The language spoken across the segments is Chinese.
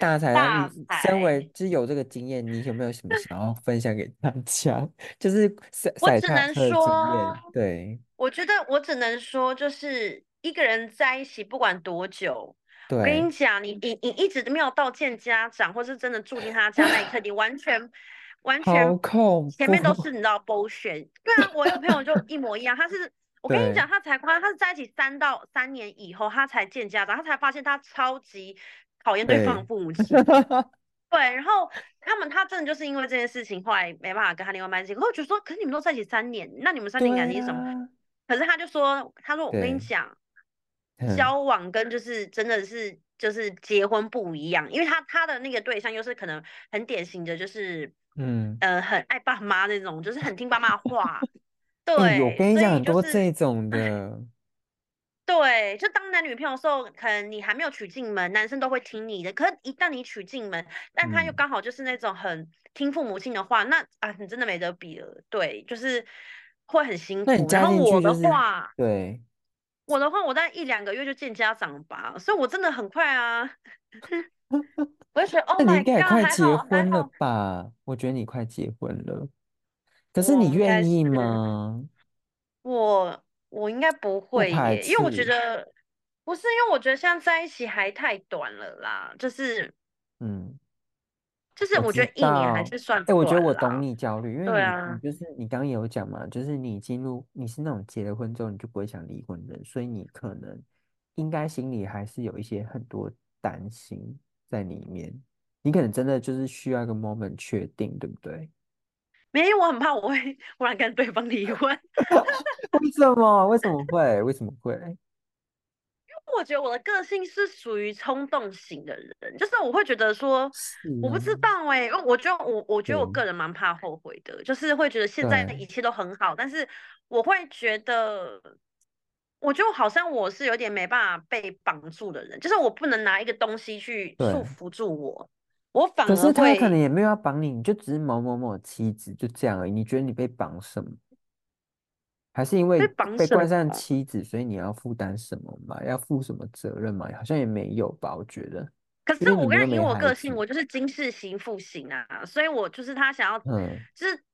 对大财，大你身为就是有这个经验，你有没有什么想要分享给大家？就是赛赛踏车的经验。对，我觉得我只能说，就是一个人在一起，不管多久，我跟你讲，你你你一直没有到见家长，或是真的住进他家那一刻，你完全完全前面都是你知道 bullshit。对啊，我有朋友就一模一样，他是 我跟你讲，他才夸，他是在一起三到三年以后，他才见家长，他才发现他超级。讨厌对方的父母亲，对，然后他们他真的就是因为这件事情，后来没办法跟他另外一半在一起。我就说，可是你们都在一起三年，那你们三年感情是什么？啊、可是他就说，他说我跟你讲，交往跟就是真的是就是结婚不一样，因为他他的那个对象又是可能很典型的，就是嗯呃很爱爸妈那种，就是很听爸妈话。对，欸、我跟你讲很多这种的。对，就当男女朋友的时候，可能你还没有娶进门，男生都会听你的。可是，一旦你娶进门，但他又刚好就是那种很听父母亲的话，嗯、那啊，你真的没得比了。对，就是会很辛苦。就是、然后我的话，对，我的话，我大概一两个月就见家长吧，所以我真的很快啊。我就觉得，哦，那你应该也快结婚了吧？我觉得你快结婚了，可是你愿意吗？我。我应该不会耶，因为我觉得不是，因为我觉得现在在一起还太短了啦，就是，嗯，就是我觉得一年还是算。哎、欸，我觉得我懂你焦虑，因为你，啊、你就是你刚刚也有讲嘛，就是你进入你是那种结了婚之后你就不会想离婚的人，所以你可能应该心里还是有一些很多担心在里面，你可能真的就是需要一个 moment 确定，对不对？没有，我很怕我会忽然跟对方离婚。为什么？为什么会？为什么会？因为我觉得我的个性是属于冲动型的人，就是我会觉得说，我不知道哎、欸，因为我觉得我我觉得我个人蛮怕后悔的，就是会觉得现在的一切都很好，但是我会觉得，我就好像我是有点没办法被绑住的人，就是我不能拿一个东西去束缚住我。我反而，可是他可能也没有要绑你，你就只是某某某妻子，就这样而已。你觉得你被绑什么？还是因为被冠上妻子，所以你要负担什么嘛？要负什么责任嘛？好像也没有吧，我觉得。可是我跟你以我个性，我就是金氏媳妇型啊，所以我就是他想要，嗯，就是。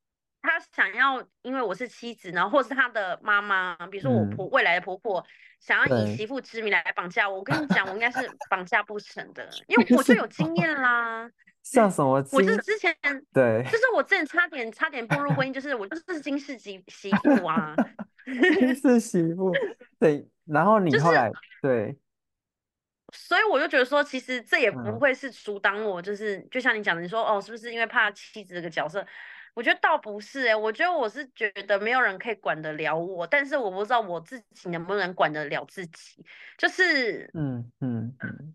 他想要，因为我是妻子，然后或是他的妈妈，比如说我婆、嗯、未来的婆婆，想要以媳妇之名来绑架我。我跟你讲，我应该是 绑架不成的，因为我就有经验 啦。像什么？我就是之前对，就是我之前差点差点步入婚姻，就是我就是金氏媳媳妇啊。金氏媳妇，对。然后你后来、就是、对，所以我就觉得说，其实这也不会是阻挡我，就是、嗯、就像你讲的，你说哦，是不是因为怕妻子这个角色？我觉得倒不是哎、欸，我觉得我是觉得没有人可以管得了我，但是我不知道我自己能不能管得了自己，就是嗯嗯嗯，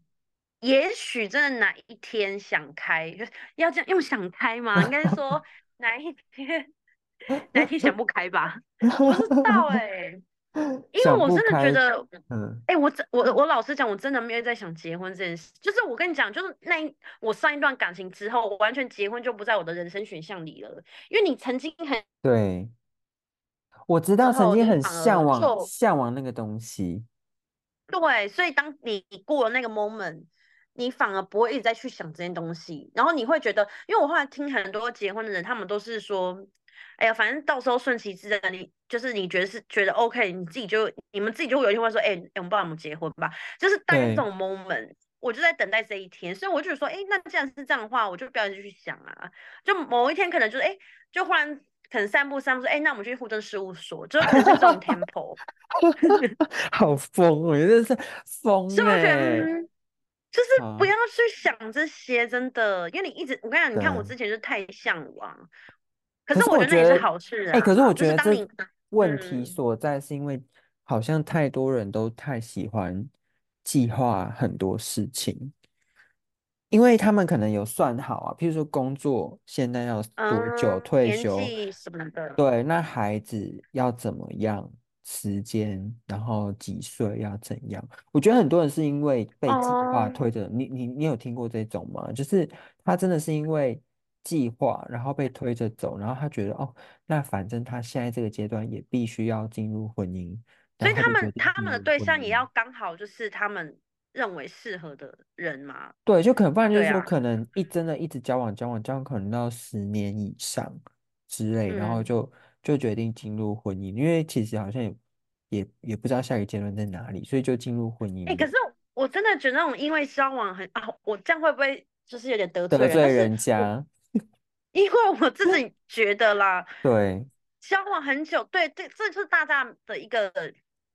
也许真的哪一天想开，就要这样用想开吗？应该说 哪一天 哪一天想不开吧？不知道哎、欸。因为我真的觉得，嗯，哎、欸，我我我老实讲，我真的没有在想结婚这件事。就是我跟你讲，就是那一我上一段感情之后，我完全结婚就不在我的人生选项里了。因为你曾经很对，我知道曾经很向往向往那个东西。对，所以当你过了那个 moment，你反而不会一直在去想这件东西，然后你会觉得，因为我后来听很多结婚的人，他们都是说。哎呀，反正到时候顺其自然，你就是你觉得是觉得 OK，你自己就你们自己就会有一天会说，哎、欸，我们爸我们结婚吧，就是大概这种 moment，我就在等待这一天，所以我就说，哎、欸，那既然是这样的话，我就不要继续想啊，就某一天可能就是哎、欸，就忽然可能散步散步说，哎、欸，那我们去户政事务所，就可能是这种 tempo，好疯，我觉得是疯，是不是？就是不要去想这些，真的，因为你一直，我跟你讲，你看我之前就太向往。可是我觉得也是好事啊！哎、欸，可是我觉得这问题所在是因为好像太多人都太喜欢计划很多事情，因为他们可能有算好啊，譬如说工作现在要多久退休，嗯、什么的，对，那孩子要怎么样时间，然后几岁要怎样？我觉得很多人是因为被计划推着、嗯，你你你有听过这种吗？就是他真的是因为。计划，然后被推着走，然后他觉得哦，那反正他现在这个阶段也必须要进入婚姻，所以他们他们的对象也要刚好就是他们认为适合的人嘛？对，就可能不然就是说，可能一真的一直交往交往交往，可能到十年以上之类，嗯、然后就就决定进入婚姻，因为其实好像也也也不知道下一个阶段在哪里，所以就进入婚姻。哎、欸，可是我真的觉得那种因为交往很啊，我这样会不会就是有点得罪人得罪人家？因为我自己觉得啦，对，交往很久，对对，这就是大家的一个。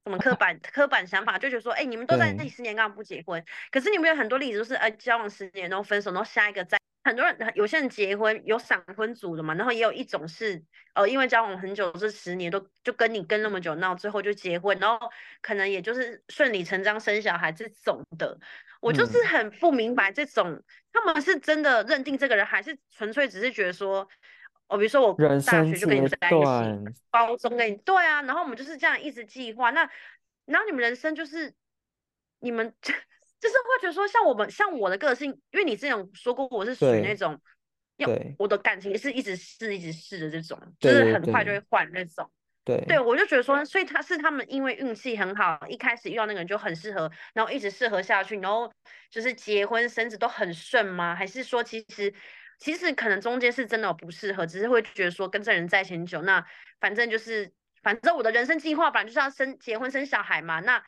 什么刻板刻板想法，就觉得说，哎、欸，你们都在那十年，干嘛不结婚？可是你们有很多例子，就是，哎，交往十年然后分手，然后下一个再很多人，有些人结婚有闪婚族的嘛，然后也有一种是，呃，因为交往很久，这十年都就跟你跟那么久，闹最后就结婚，然后可能也就是顺理成章生小孩这种的。我就是很不明白这种，嗯、他们是真的认定这个人，还是纯粹只是觉得说。哦，比如说我大学就跟你在一起，高中跟你对啊，然后我们就是这样一直计划。那然后你们人生就是你们 就是会觉得说，像我们像我的个性，因为你之前有说过我是属于那种要我的感情是一直试一直试的这种，就是很快就会换那种。对，对我就觉得说，所以他是他们因为运气很好，一开始遇到那个人就很适合，然后一直适合下去，然后就是结婚生子都很顺吗？还是说其实？其实可能中间是真的不适合，只是会觉得说跟这人在一起很久，那反正就是，反正我的人生计划本来就是要生结婚生小孩嘛，那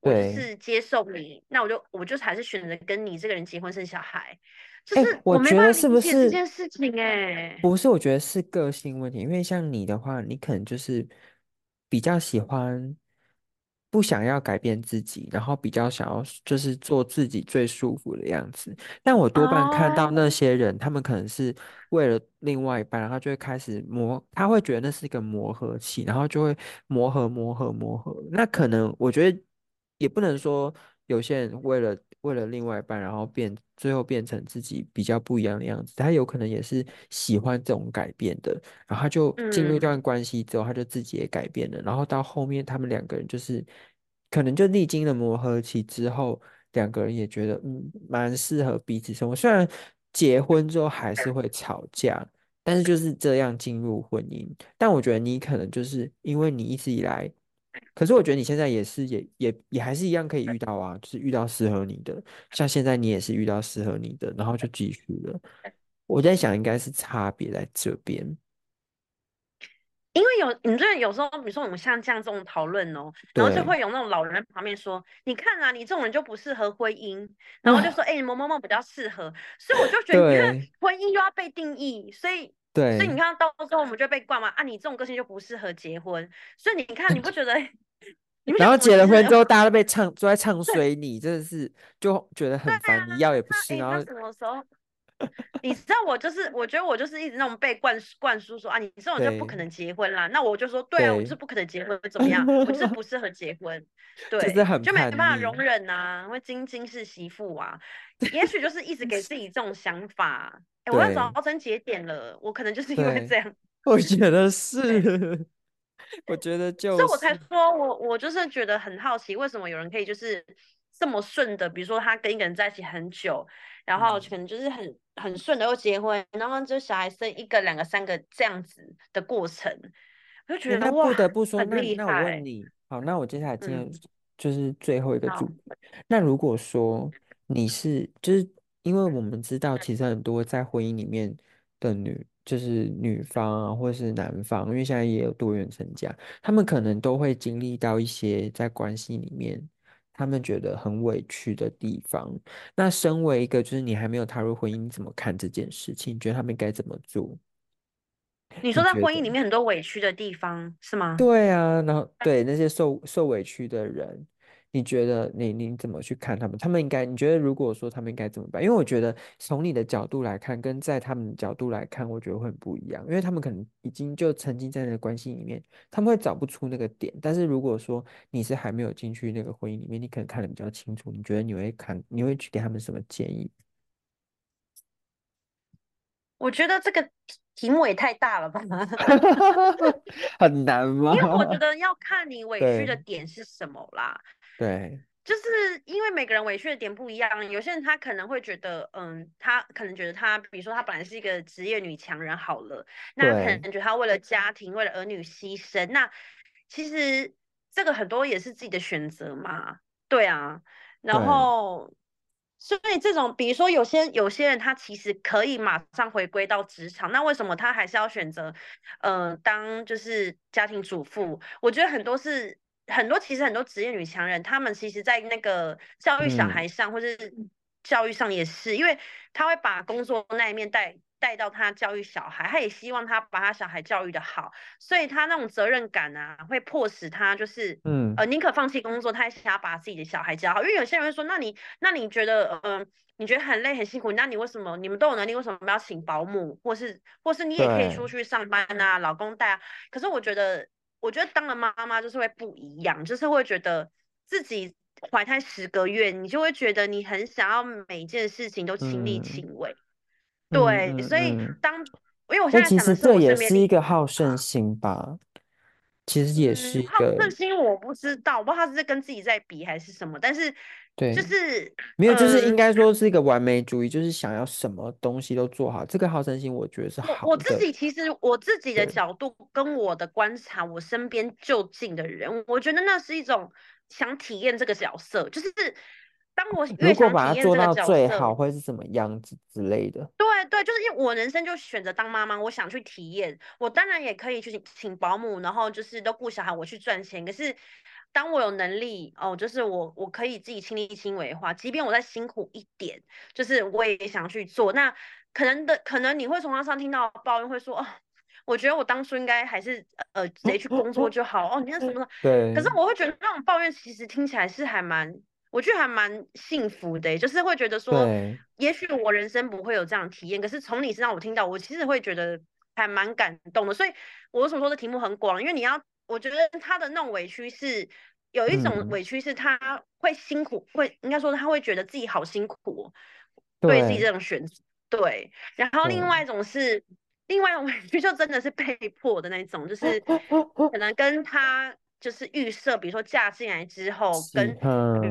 我是接受你，那我就我就还是选择跟你这个人结婚生小孩，就是我觉得是不是这件事情哎，不是，我觉得是个性问题，因为像你的话，你可能就是比较喜欢。不想要改变自己，然后比较想要就是做自己最舒服的样子。但我多半看到那些人，他们可能是为了另外一半，然后就会开始磨，他会觉得那是一个磨合期，然后就会磨合、磨合、磨合。那可能我觉得也不能说有些人为了为了另外一半，然后变最后变成自己比较不一样的样子。他有可能也是喜欢这种改变的，然后他就进入一段关系之后，他就自己也改变了。然后到后面他们两个人就是。可能就历经了磨合期之后，两个人也觉得嗯蛮适合彼此生活。虽然结婚之后还是会吵架，但是就是这样进入婚姻。但我觉得你可能就是因为你一直以来，可是我觉得你现在也是也也也还是一样可以遇到啊，就是遇到适合你的。像现在你也是遇到适合你的，然后就继续了。我在想应该是差别在这边。因为有你这有时候，比如说我们像这样这种讨论哦，然后就会有那种老人旁边说：“你看啊，你这种人就不适合婚姻。”然后就说：“哎、欸，某某某比较适合。”所以我就觉得，你看婚姻又要被定义，所以对，所以你看到时候我们就被灌嘛啊，你这种个性就不适合结婚。所以你看，你不觉得？然后结了婚之后，大家都被 唱都在唱衰你，真的是就觉得很烦。啊、你要也不是，然后什么时候？你知道我就是，我觉得我就是一直那种被灌灌输说啊，你这种就不可能结婚啦。那我就说，对啊，我就是不可能结婚，怎么样？我就是不适合结婚，对，就没办法容忍呐、啊，因为金金是媳妇啊。也许就是一直给自己这种想法。我要找到真节点了，我可能就是因为这样。我觉得是，我觉得就是，所以我才说我我就是觉得很好奇，为什么有人可以就是这么顺的，比如说他跟一个人在一起很久。然后可能就是很很顺的又结婚，然后就小孩生一个、两个、三个这样子的过程，我就觉得那不得不说，那那我问你，好，那我接下来今天就是最后一个主题。嗯、那如果说你是，就是因为我们知道，其实很多在婚姻里面的女，就是女方啊，或者是男方，因为现在也有多元成家，他们可能都会经历到一些在关系里面。他们觉得很委屈的地方，那身为一个就是你还没有踏入婚姻，你怎么看这件事情？你觉得他们该怎么做？你说在婚姻里面很多委屈的地方是吗？对啊，然后对那些受受委屈的人。你觉得你你怎么去看他们？他们应该你觉得如果说他们应该怎么办？因为我觉得从你的角度来看，跟在他们的角度来看，我觉得会很不一样。因为他们可能已经就曾经在那个关系里面，他们会找不出那个点。但是如果说你是还没有进去那个婚姻里面，你可能看得比较清楚。你觉得你会看，你会去给他们什么建议？我觉得这个题目也太大了吧 很难吗？因为我觉得要看你委屈的点是什么啦。对，就是因为每个人委屈的点不一样，有些人他可能会觉得，嗯，他可能觉得他，比如说他本来是一个职业女强人好了，那可能觉得他为了家庭、为了儿女牺牲，那其实这个很多也是自己的选择嘛，对啊，然后。所以这种，比如说有些有些人他其实可以马上回归到职场，那为什么他还是要选择，呃，当就是家庭主妇？我觉得很多是很多，其实很多职业女强人，她们其实在那个教育小孩上，嗯、或是教育上也是，因为她会把工作那一面带。带到她教育小孩，她也希望她把她小孩教育的好，所以她那种责任感啊，会迫使她就是，嗯，呃，宁可放弃工作，她也想要把自己的小孩教好。因为有些人会说，那你，那你觉得，嗯、呃，你觉得很累很辛苦，那你为什么你们都有能力，为什么要请保姆，或是，或是你也可以出去上班啊，老公带啊？可是我觉得，我觉得当了妈妈就是会不一样，就是会觉得自己怀胎十个月，你就会觉得你很想要每一件事情都亲力亲为。嗯对，嗯、所以当因为我现在其实这也是一个好胜心吧。其实也是一个、嗯、好胜心，我不知道，我不知道他是在跟自己在比还是什么。但是，对，就是没有，就是应该说是一个完美主义，嗯、就是想要什么东西都做好。这个好胜心，我觉得是好的。我自己其实我自己的角度跟我的观察，我身边就近的人，我觉得那是一种想体验这个角色，就是。当我越想体验这个角色，如果把它做到最好，会是什么样子之类的？对对，就是因为我人生就选择当妈妈，我想去体验。我当然也可以去请保姆，然后就是都顾小孩，我去赚钱。可是当我有能力哦，就是我我可以自己亲力亲为的话，即便我再辛苦一点，就是我也想去做。那可能的，可能你会从他上听到抱怨，会说哦，我觉得我当初应该还是呃直接去工作就好哦。你看什么？对。可是我会觉得那种抱怨其实听起来是还蛮。我觉得还蛮幸福的，就是会觉得说，也许我人生不会有这样的体验，可是从你身上我听到，我其实会觉得还蛮感动的。所以，我为什么说的题目很广？因为你要，我觉得他的那种委屈是有一种委屈是他会辛苦，嗯、会应该说他会觉得自己好辛苦，对自己这种选择。对，然后另外一种是，另外一种委屈就真的是被迫的那种，就是 可能跟他。就是预设，比如说嫁进来之后，跟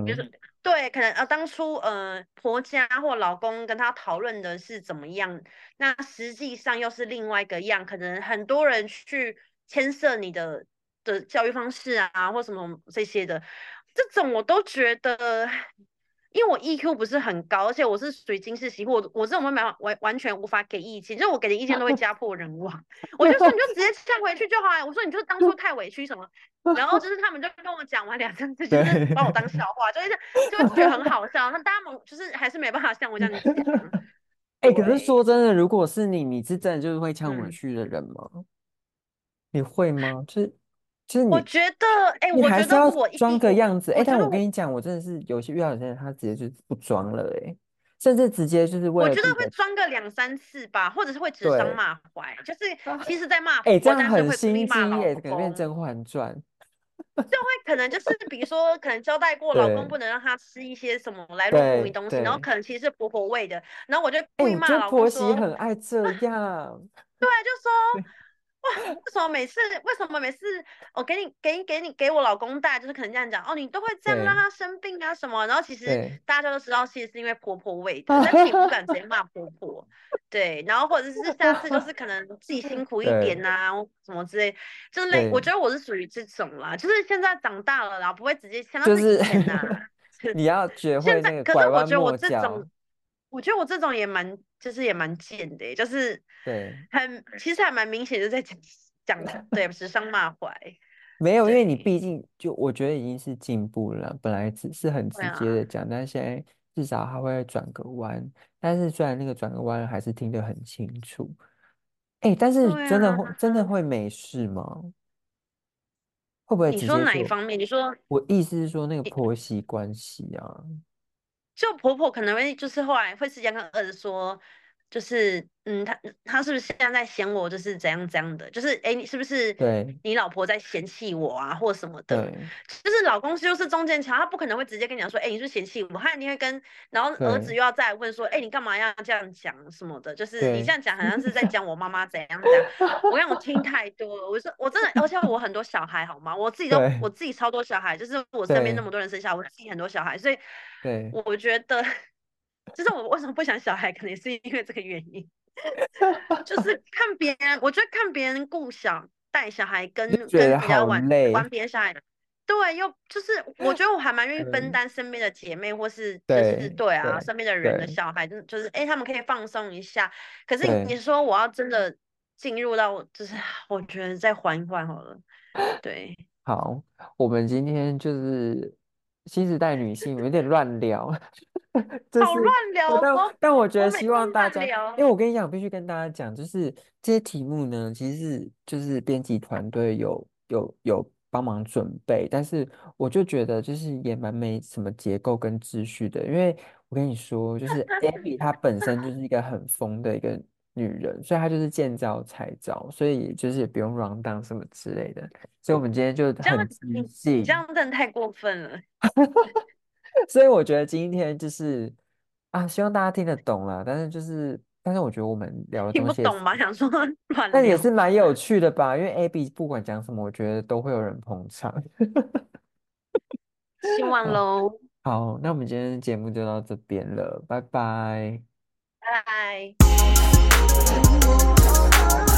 比如说对，可能呃当初呃婆家或老公跟他讨论的是怎么样，那实际上又是另外一个样，可能很多人去牵涉你的的教育方式啊，或什么这些的，这种我都觉得。因为我 EQ 不是很高，而且我是属于惊世媳妇，我我这种会完完完全无法给意见，就是我给的意见都会家破人亡。我就说你就直接呛回去就好了，我说你就当初太委屈什么，然后就是他们就跟我讲完两三次，就是把我当笑话，就是就觉得很好笑。那大家们就是还是没办法像我这样讲。哎、欸，可是说真的，如果是你，你是真的就是会呛回去的人吗？嗯、你会吗？就是。就是你，我觉得，哎、欸，你还是要装个样子，哎、欸，但我跟你讲，我真的是有些遇到有些人，他直接就不装了、欸，哎，甚至直接就是为了，我觉得会装个两三次吧，或者是会指桑骂槐，就是其实在骂，哎、欸，这样很心机耶，可能变《甄嬛传》，就会可能就是比如说，可能交代过老公不能让他吃一些什么来路不明东西，然后可能其实是婆婆喂的，然后我就故意骂老公说，婆媳很爱这 样，对，就说。哇，为什么每次为什么每次我给你给你给你给我老公带，就是可能这样讲哦，你都会这样让他生病啊什么？然后其实大家都知道，其实是因为婆婆喂的，但是也不敢直接骂婆婆。对，然后或者是下次就 是可能自己辛苦一点啊，什么之类，就是类。我觉得我是属于这种啦，就是现在长大了啦，不会直接像他以前呐。你要学会那个拐弯抹角。可是我觉得我这种，我觉得我这种也蛮。就是也蛮贱的，就是对，很其实还蛮明显的在讲讲 对指桑骂槐。没有，因为你毕竟就我觉得已经是进步了，本来只是很直接的讲，啊、但现在至少还会转个弯。但是虽然那个转个弯还是听得很清楚，哎、欸，但是真的会、啊、真的会没事吗？会不会？你说哪一方面？你说我意思是说那个婆媳关系啊。就婆婆可能会就是后来会直接跟儿子说，就是嗯，他他是不是现在在嫌我，就是怎样怎样的，就是哎、欸，你是不是对你老婆在嫌弃我啊，或什么的？就是老公就是中间桥，他不可能会直接跟你讲说，哎、欸，你是，是嫌弃我，他一定会跟，然后儿子又要再问说，哎、欸，你干嘛要这样讲什么的？就是你这样讲好像是在讲我妈妈怎样怎样。我让我听太多了，我说我真的，而且我很多小孩好吗？我自己都我自己超多小孩，就是我身边那么多人生小孩，我自己很多小孩，所以。对，我觉得，就是我为什么不想小孩，可能也是因为这个原因，就 是看别人，我觉得看别人顾小带小孩跟跟比较玩玩别人小孩，对，又就是我觉得我还蛮愿意分担身边的姐妹，或是就是对啊，身边的人的小孩，就就是哎，他们可以放松一下。可是你说我要真的进入到，就是我觉得再缓一缓好了。对，好，我们今天就是新时代女性有点乱聊。就是、好乱聊，但但我觉得希望大家，因为我跟你讲，必须跟大家讲，就是这些题目呢，其实是就是编辑团队有有有帮忙准备，但是我就觉得就是也蛮没什么结构跟秩序的，因为我跟你说，就是 Abby 她本身就 是一个很疯的一个女人，所以她就是见招拆招，所以就是也不用 run down 什么之类的，所以我们今天就很这样，你这样真的太过分了。所以我觉得今天就是啊，希望大家听得懂啦。但是就是，但是我觉得我们聊的东西懂吧？想说 乱，但也是蛮有趣的吧。因为 Abby 不管讲什么，我觉得都会有人捧场。希望喽。好，那我们今天节目就到这边了，拜拜。拜拜。